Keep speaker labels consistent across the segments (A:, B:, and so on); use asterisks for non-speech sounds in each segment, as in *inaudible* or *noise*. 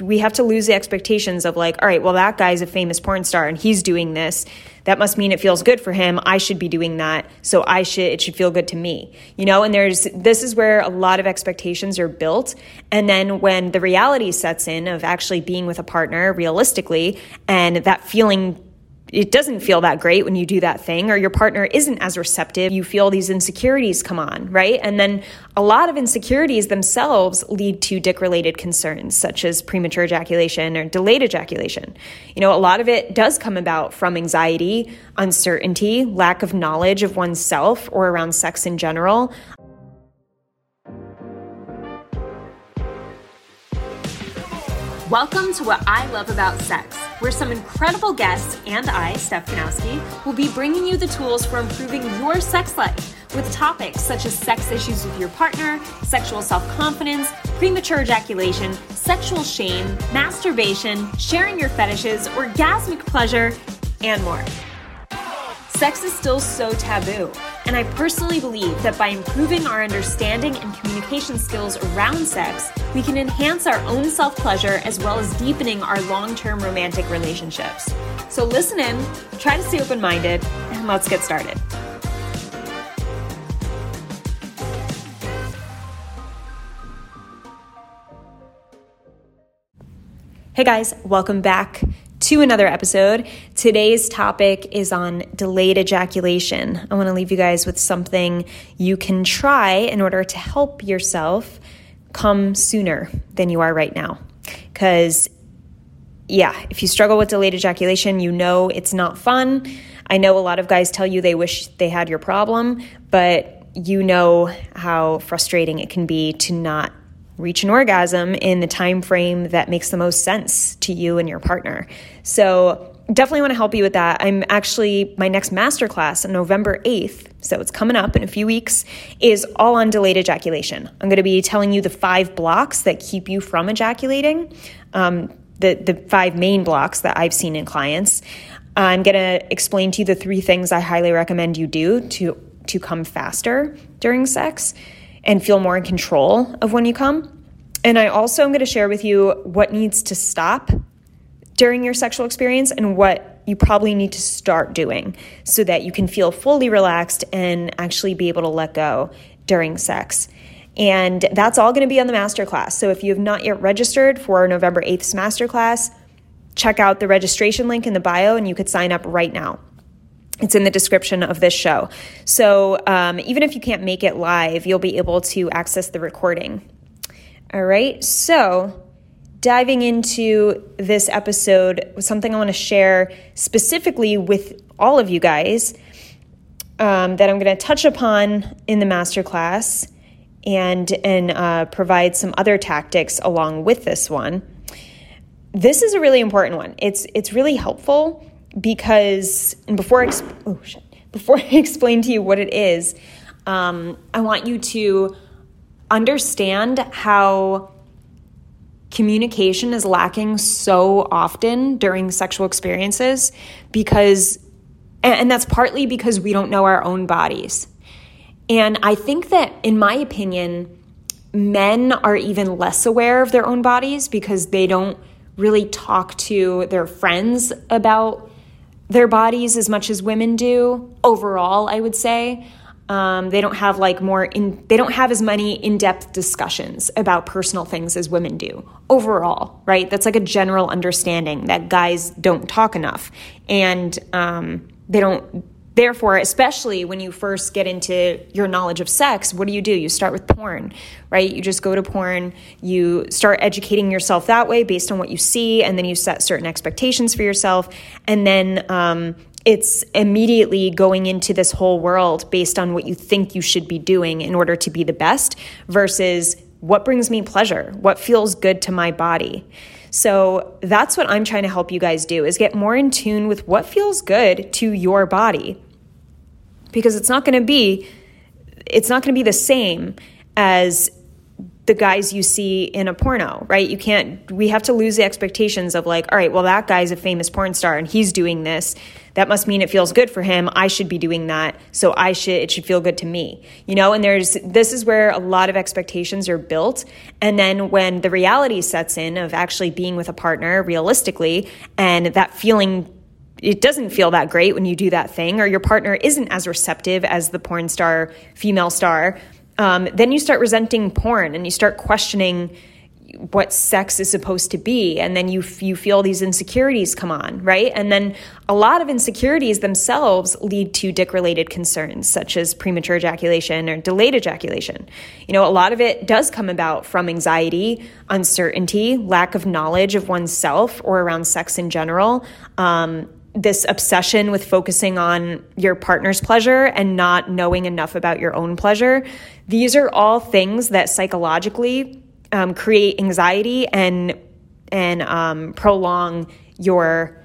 A: We have to lose the expectations of like, all right, well, that guy's a famous porn star and he's doing this. That must mean it feels good for him. I should be doing that. So I should, it should feel good to me, you know? And there's, this is where a lot of expectations are built. And then when the reality sets in of actually being with a partner realistically and that feeling it doesn't feel that great when you do that thing or your partner isn't as receptive you feel these insecurities come on right? And then a lot of insecurities themselves lead to dick related concerns such as premature ejaculation or delayed ejaculation. You know a lot of it does come about from anxiety uncertainty lack of knowledge of oneself or around sex in general
B: Welcome to What I Love About Sex, where some incredible guests and I, Steph Ganowski, will be bringing you the tools for improving your sex life with topics such as sex issues with your partner, sexual self confidence, premature ejaculation, sexual shame, masturbation, sharing your fetishes, orgasmic pleasure, and more. Sex is still so taboo, and I personally believe that by improving our understanding and communication skills around sex, we can enhance our own self pleasure as well as deepening our long term romantic relationships. So listen in, try to stay open minded, and let's get started.
A: Hey guys, welcome back to another episode. Today's topic is on delayed ejaculation. I want to leave you guys with something you can try in order to help yourself come sooner than you are right now. Because, yeah, if you struggle with delayed ejaculation, you know it's not fun. I know a lot of guys tell you they wish they had your problem, but you know how frustrating it can be to not reach an orgasm in the time frame that makes the most sense to you and your partner. So, definitely want to help you with that. I'm actually my next masterclass on November 8th, so it's coming up in a few weeks, is all on delayed ejaculation. I'm going to be telling you the five blocks that keep you from ejaculating, um, the the five main blocks that I've seen in clients. I'm going to explain to you the three things I highly recommend you do to to come faster during sex and feel more in control of when you come. And I also am going to share with you what needs to stop during your sexual experience and what you probably need to start doing so that you can feel fully relaxed and actually be able to let go during sex. And that's all going to be on the masterclass. So if you have not yet registered for November 8th masterclass, check out the registration link in the bio and you could sign up right now. It's in the description of this show. So um, even if you can't make it live, you'll be able to access the recording. All right. So diving into this episode, something I want to share specifically with all of you guys um, that I'm going to touch upon in the masterclass and and uh, provide some other tactics along with this one. This is a really important one. It's it's really helpful because and before I, oh shit, before *laughs* I explain to you what it is, um, I want you to understand how communication is lacking so often during sexual experiences because and that's partly because we don't know our own bodies. And I think that in my opinion men are even less aware of their own bodies because they don't really talk to their friends about their bodies as much as women do overall, I would say. Um, they don't have like more in they don't have as many in-depth discussions about personal things as women do overall right that's like a general understanding that guys don't talk enough and um, they don't Therefore, especially when you first get into your knowledge of sex, what do you do? You start with porn, right? You just go to porn, you start educating yourself that way based on what you see, and then you set certain expectations for yourself. And then um, it's immediately going into this whole world based on what you think you should be doing in order to be the best versus what brings me pleasure, what feels good to my body. So that's what I'm trying to help you guys do is get more in tune with what feels good to your body because it's not going to be it's not going to be the same as the guys you see in a porno, right? You can't, we have to lose the expectations of like, all right, well, that guy's a famous porn star and he's doing this. That must mean it feels good for him. I should be doing that. So I should, it should feel good to me, you know? And there's, this is where a lot of expectations are built. And then when the reality sets in of actually being with a partner realistically and that feeling it doesn't feel that great when you do that thing, or your partner isn't as receptive as the porn star, female star, um, then you start resenting porn and you start questioning what sex is supposed to be and then you you feel these insecurities come on right? And then a lot of insecurities themselves lead to dick related concerns such as premature ejaculation or delayed ejaculation. You know a lot of it does come about from anxiety uncertainty lack of knowledge of oneself or around sex in general um, this obsession with focusing on your partner's pleasure and not knowing enough about your own pleasure. These are all things that psychologically um, create anxiety and and um, prolong your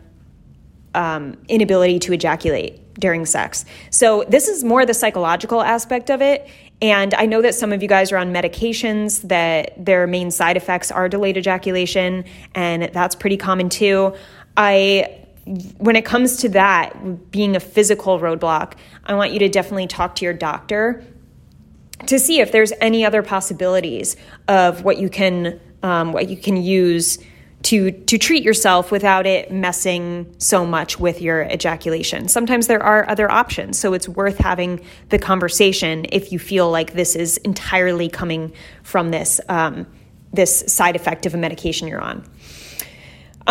A: um, inability to ejaculate during sex. So this is more the psychological aspect of it. And I know that some of you guys are on medications that their main side effects are delayed ejaculation, and that's pretty common too. I when it comes to that being a physical roadblock, I want you to definitely talk to your doctor to see if there's any other possibilities of what you can um, what you can use to to treat yourself without it messing so much with your ejaculation. Sometimes there are other options, so it's worth having the conversation if you feel like this is entirely coming from this um, this side effect of a medication you're on.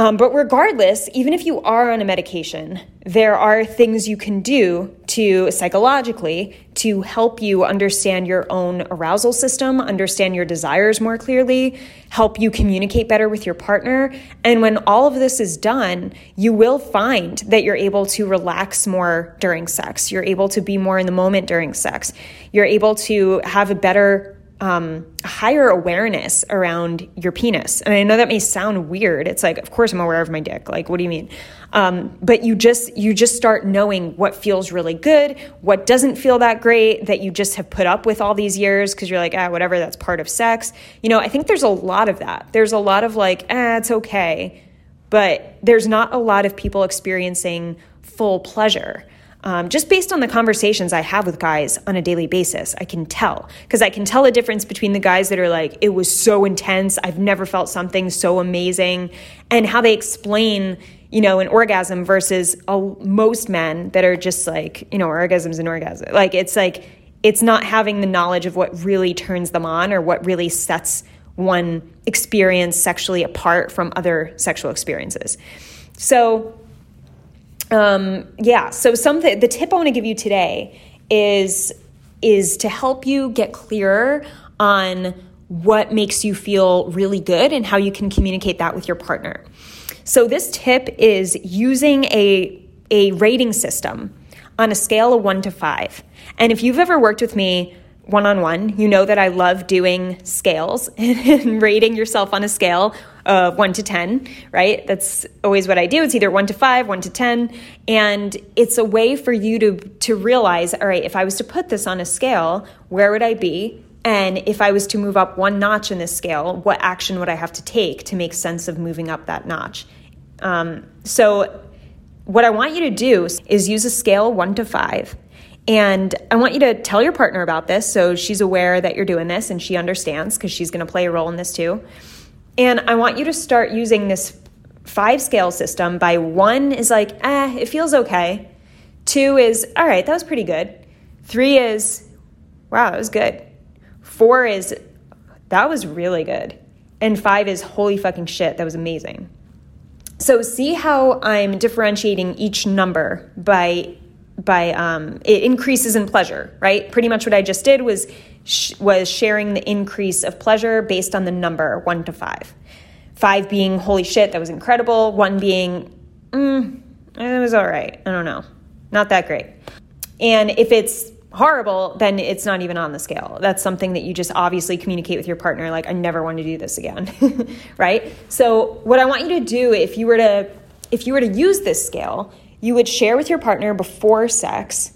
A: Um, but regardless, even if you are on a medication, there are things you can do to psychologically to help you understand your own arousal system, understand your desires more clearly, help you communicate better with your partner. And when all of this is done, you will find that you're able to relax more during sex. You're able to be more in the moment during sex. You're able to have a better um, higher awareness around your penis. And I know that may sound weird. It's like, of course, I'm aware of my dick. Like, what do you mean? Um, but you just you just start knowing what feels really good, what doesn't feel that great, that you just have put up with all these years because you're like, ah, whatever. That's part of sex. You know, I think there's a lot of that. There's a lot of like, ah, it's okay, but there's not a lot of people experiencing full pleasure. Um, just based on the conversations I have with guys on a daily basis, I can tell. Because I can tell a difference between the guys that are like, it was so intense, I've never felt something so amazing, and how they explain, you know, an orgasm versus a, most men that are just like, you know, orgasm's an orgasm. Like, it's like, it's not having the knowledge of what really turns them on or what really sets one experience sexually apart from other sexual experiences. So, um, yeah, so something the tip I want to give you today is is to help you get clearer on what makes you feel really good and how you can communicate that with your partner. So this tip is using a a rating system on a scale of 1 to 5. And if you've ever worked with me one on one, you know that I love doing scales *laughs* and rating yourself on a scale of one to 10, right? That's always what I do. It's either one to five, one to 10. And it's a way for you to, to realize all right, if I was to put this on a scale, where would I be? And if I was to move up one notch in this scale, what action would I have to take to make sense of moving up that notch? Um, so, what I want you to do is use a scale one to five and I want you to tell your partner about this so she's aware that you're doing this and she understands because she's going to play a role in this too. And I want you to start using this five scale system by one is like, eh, it feels okay. Two is, all right, that was pretty good. Three is, wow, that was good. Four is, that was really good. And five is, holy fucking shit, that was amazing. So see how I'm differentiating each number by by um, it increases in pleasure, right? Pretty much what I just did was sh- was sharing the increase of pleasure based on the number one to five. Five being holy shit, that was incredible. One being, mm, it was all right. I don't know, not that great. And if it's horrible, then it's not even on the scale. That's something that you just obviously communicate with your partner, like, I never want to do this again, *laughs* right? So, what I want you to do if you were to if you were to use this scale you would share with your partner before sex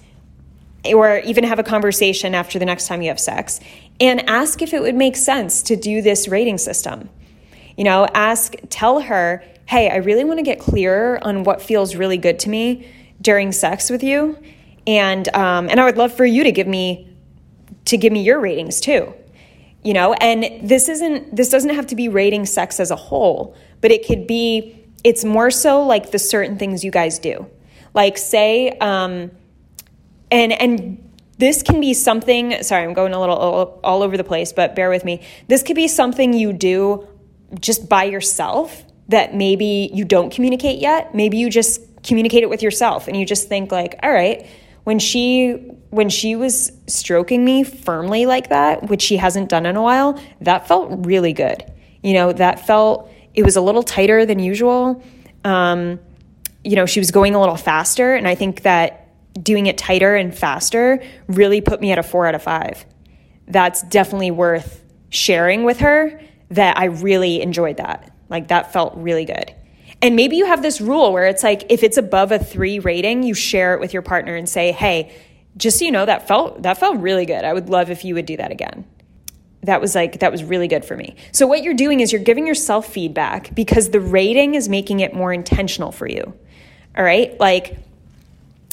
A: or even have a conversation after the next time you have sex and ask if it would make sense to do this rating system. You know, ask, tell her, hey, I really want to get clearer on what feels really good to me during sex with you. And, um, and I would love for you to give me to give me your ratings too you know and this isn't this doesn't have to be rating sex as a whole but it could be it's more so like the certain things you guys do. Like say um and and this can be something sorry i'm going a little all, all over the place but bear with me. This could be something you do just by yourself that maybe you don't communicate yet. Maybe you just communicate it with yourself and you just think like all right when she when she was stroking me firmly like that which she hasn't done in a while that felt really good. You know that felt it was a little tighter than usual um, you know she was going a little faster and i think that doing it tighter and faster really put me at a four out of five that's definitely worth sharing with her that i really enjoyed that like that felt really good and maybe you have this rule where it's like if it's above a three rating, you share it with your partner and say, hey, just so you know, that felt that felt really good. I would love if you would do that again. That was like that was really good for me. So what you're doing is you're giving yourself feedback because the rating is making it more intentional for you. All right? Like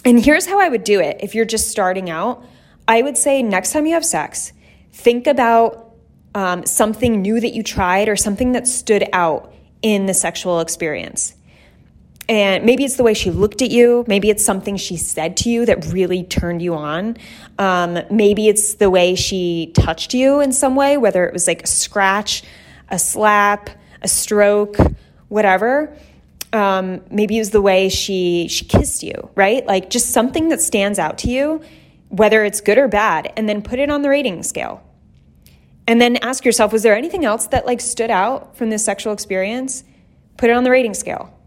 A: and here's how I would do it if you're just starting out. I would say next time you have sex, think about um, something new that you tried or something that stood out in the sexual experience. And maybe it's the way she looked at you. Maybe it's something she said to you that really turned you on. Um, maybe it's the way she touched you in some way, whether it was like a scratch, a slap, a stroke, whatever. Um, maybe it was the way she she kissed you, right? Like just something that stands out to you, whether it's good or bad, and then put it on the rating scale. And then ask yourself, was there anything else that like stood out from this sexual experience? Put it on the rating scale.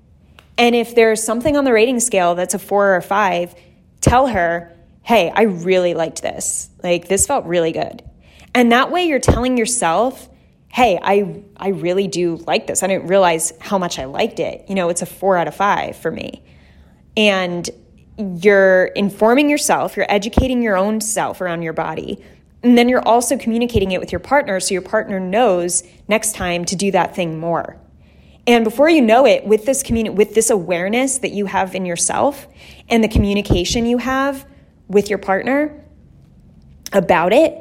A: And if there's something on the rating scale that's a four or a five, tell her, hey, I really liked this. Like this felt really good. And that way you're telling yourself, hey, I, I really do like this. I didn't realize how much I liked it. You know, it's a four out of five for me. And you're informing yourself, you're educating your own self around your body and then you're also communicating it with your partner so your partner knows next time to do that thing more. And before you know it, with this communi- with this awareness that you have in yourself and the communication you have with your partner about it,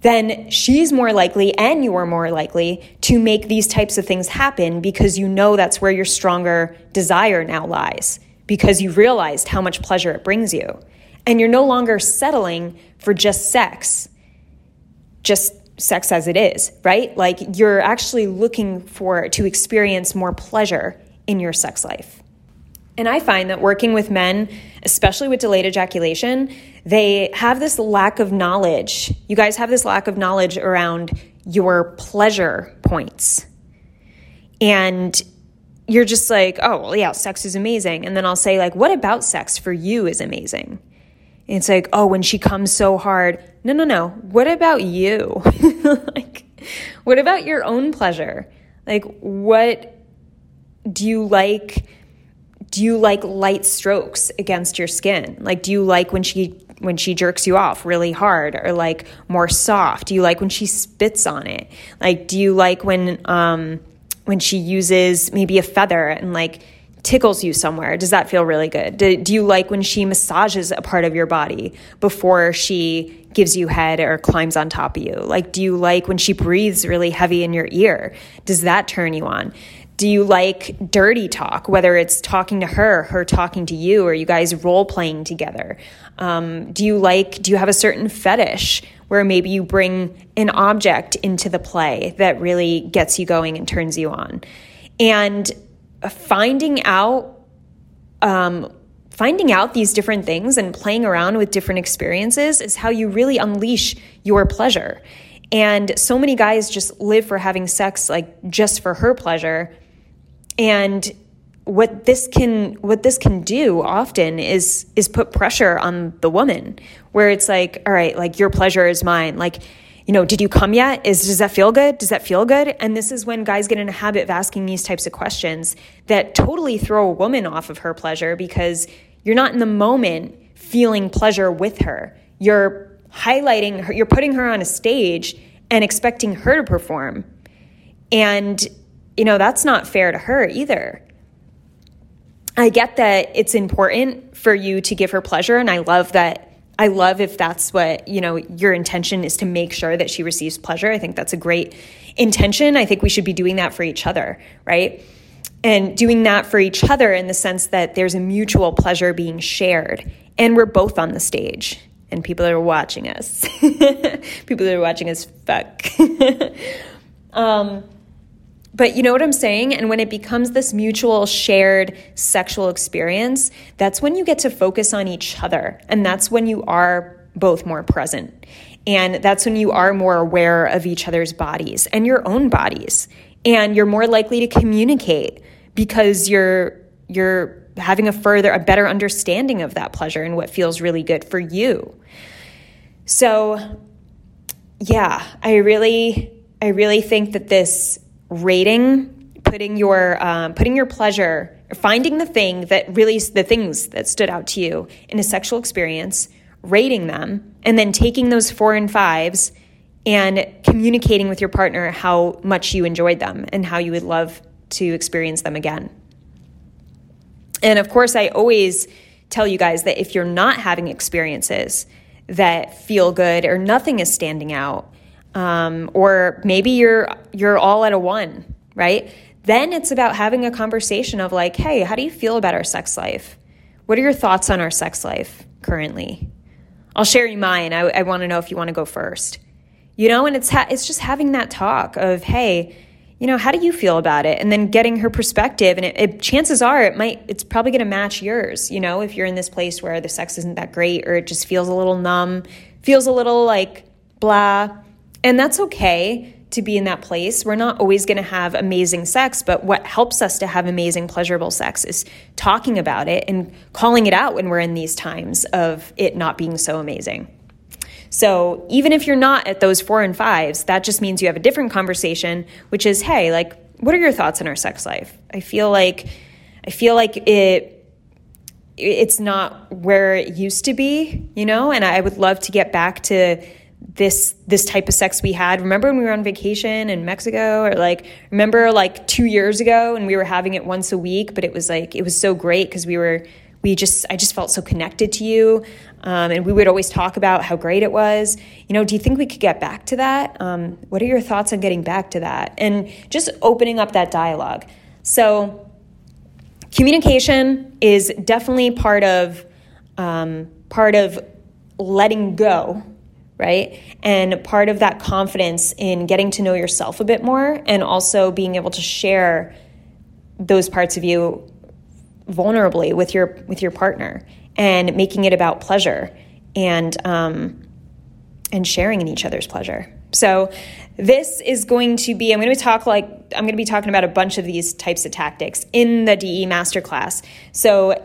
A: then she's more likely and you're more likely to make these types of things happen because you know that's where your stronger desire now lies because you realized how much pleasure it brings you. And you're no longer settling for just sex just sex as it is, right? Like you're actually looking for to experience more pleasure in your sex life. And I find that working with men, especially with delayed ejaculation, they have this lack of knowledge. You guys have this lack of knowledge around your pleasure points. And you're just like, oh, well, yeah, sex is amazing. And then I'll say, like, what about sex for you is amazing? And it's like, oh, when she comes so hard. No, no, no. What about you? *laughs* like, what about your own pleasure? Like, what do you like? Do you like light strokes against your skin? Like, do you like when she when she jerks you off really hard or like more soft? Do you like when she spits on it? Like, do you like when um when she uses maybe a feather and like tickles you somewhere, does that feel really good? Do, do, you like when she massages a part of your body before she gives you head or climbs on top of you? Like, do you like when she breathes really heavy in your ear? Does that turn you on? Do you like dirty talk, whether it's talking to her, her talking to you, or you guys role playing together? Um, do you like, do you have a certain fetish where maybe you bring an object into the play that really gets you going and turns you on? And finding out um, finding out these different things and playing around with different experiences is how you really unleash your pleasure. And so many guys just live for having sex like just for her pleasure. And what this can what this can do often is is put pressure on the woman where it's like all right like your pleasure is mine like you know, did you come yet? Is does that feel good? Does that feel good? And this is when guys get in a habit of asking these types of questions that totally throw a woman off of her pleasure because you're not in the moment feeling pleasure with her. you're highlighting her, you're putting her on a stage and expecting her to perform. And, you know, that's not fair to her either. I get that it's important for you to give her pleasure, and I love that. I love if that's what, you know, your intention is to make sure that she receives pleasure. I think that's a great intention. I think we should be doing that for each other, right? And doing that for each other in the sense that there's a mutual pleasure being shared and we're both on the stage and people are watching us. *laughs* people are watching us fuck. *laughs* um, but you know what I'm saying? And when it becomes this mutual shared sexual experience, that's when you get to focus on each other. And that's when you are both more present. And that's when you are more aware of each other's bodies and your own bodies. And you're more likely to communicate because you're you're having a further a better understanding of that pleasure and what feels really good for you. So yeah, I really I really think that this rating, putting your um, putting your pleasure, finding the thing that really the things that stood out to you in a sexual experience, rating them, and then taking those four and fives and communicating with your partner how much you enjoyed them and how you would love to experience them again. And of course, I always tell you guys that if you're not having experiences that feel good or nothing is standing out, um, or maybe you're you're all at a one, right? Then it's about having a conversation of like, hey, how do you feel about our sex life? What are your thoughts on our sex life currently? I'll share you mine. I, I want to know if you want to go first. You know, and it's ha- it's just having that talk of, hey, you know, how do you feel about it? And then getting her perspective. And it, it, chances are it might, it's probably going to match yours. You know, if you're in this place where the sex isn't that great or it just feels a little numb, feels a little like blah. And that's okay to be in that place. We're not always going to have amazing sex, but what helps us to have amazing, pleasurable sex is talking about it and calling it out when we're in these times of it not being so amazing. So even if you're not at those four and fives, that just means you have a different conversation, which is, hey, like, what are your thoughts on our sex life? I feel like, I feel like it, it's not where it used to be, you know, and I would love to get back to this this type of sex we had. Remember when we were on vacation in Mexico or like remember like 2 years ago and we were having it once a week, but it was like it was so great because we were we just i just felt so connected to you um, and we would always talk about how great it was. You know do you think we could get back to that? Um, what are your thoughts on getting back to that? And just opening up that dialogue. So communication is definitely part of um, part of letting go right and part of that confidence in getting to know yourself a bit more and also being able to share those parts of you vulnerably with your with your partner and making it about pleasure and um, and sharing in each other's pleasure. So this is going to be I'm going to talk like I'm going to be talking about a bunch of these types of tactics in the DE masterclass. So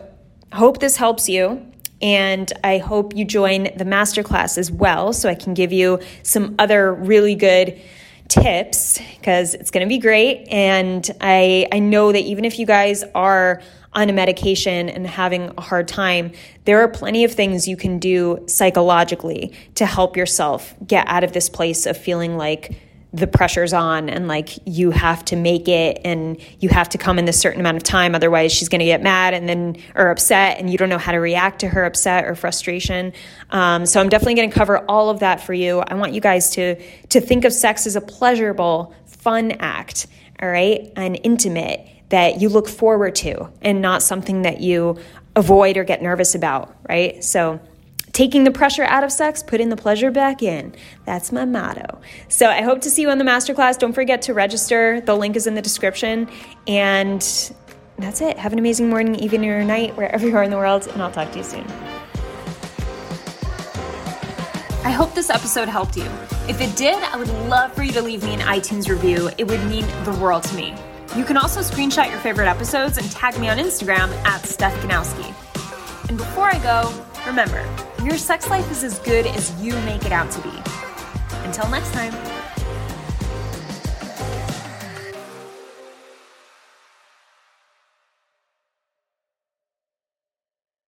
A: hope this helps you and I hope you join the masterclass as well so I can give you some other really good tips because it's going to be great. And I I know that even if you guys are on a medication and having a hard time, there are plenty of things you can do psychologically to help yourself get out of this place of feeling like the pressure's on and like you have to make it and you have to come in this certain amount of time otherwise she's going to get mad and then or upset and you don't know how to react to her upset or frustration. Um, so i'm definitely going to cover all of that for you. I want you guys to to think of sex as a pleasurable fun act all right? And intimate that you look forward to and not something that you avoid or get nervous about, right? So, taking the pressure out of sex, putting the pleasure back in. That's my motto. So, I hope to see you on the masterclass. Don't forget to register. The link is in the description. And that's it. Have an amazing morning, evening, or night, wherever you are in the world, and I'll talk to you soon.
B: I hope this episode helped you. If it did, I would love for you to leave me an iTunes review. It would mean the world to me. You can also screenshot your favorite episodes and tag me on Instagram at Steph Ganowski. And before I go, remember, your sex life is as good as you make it out to be. Until next time.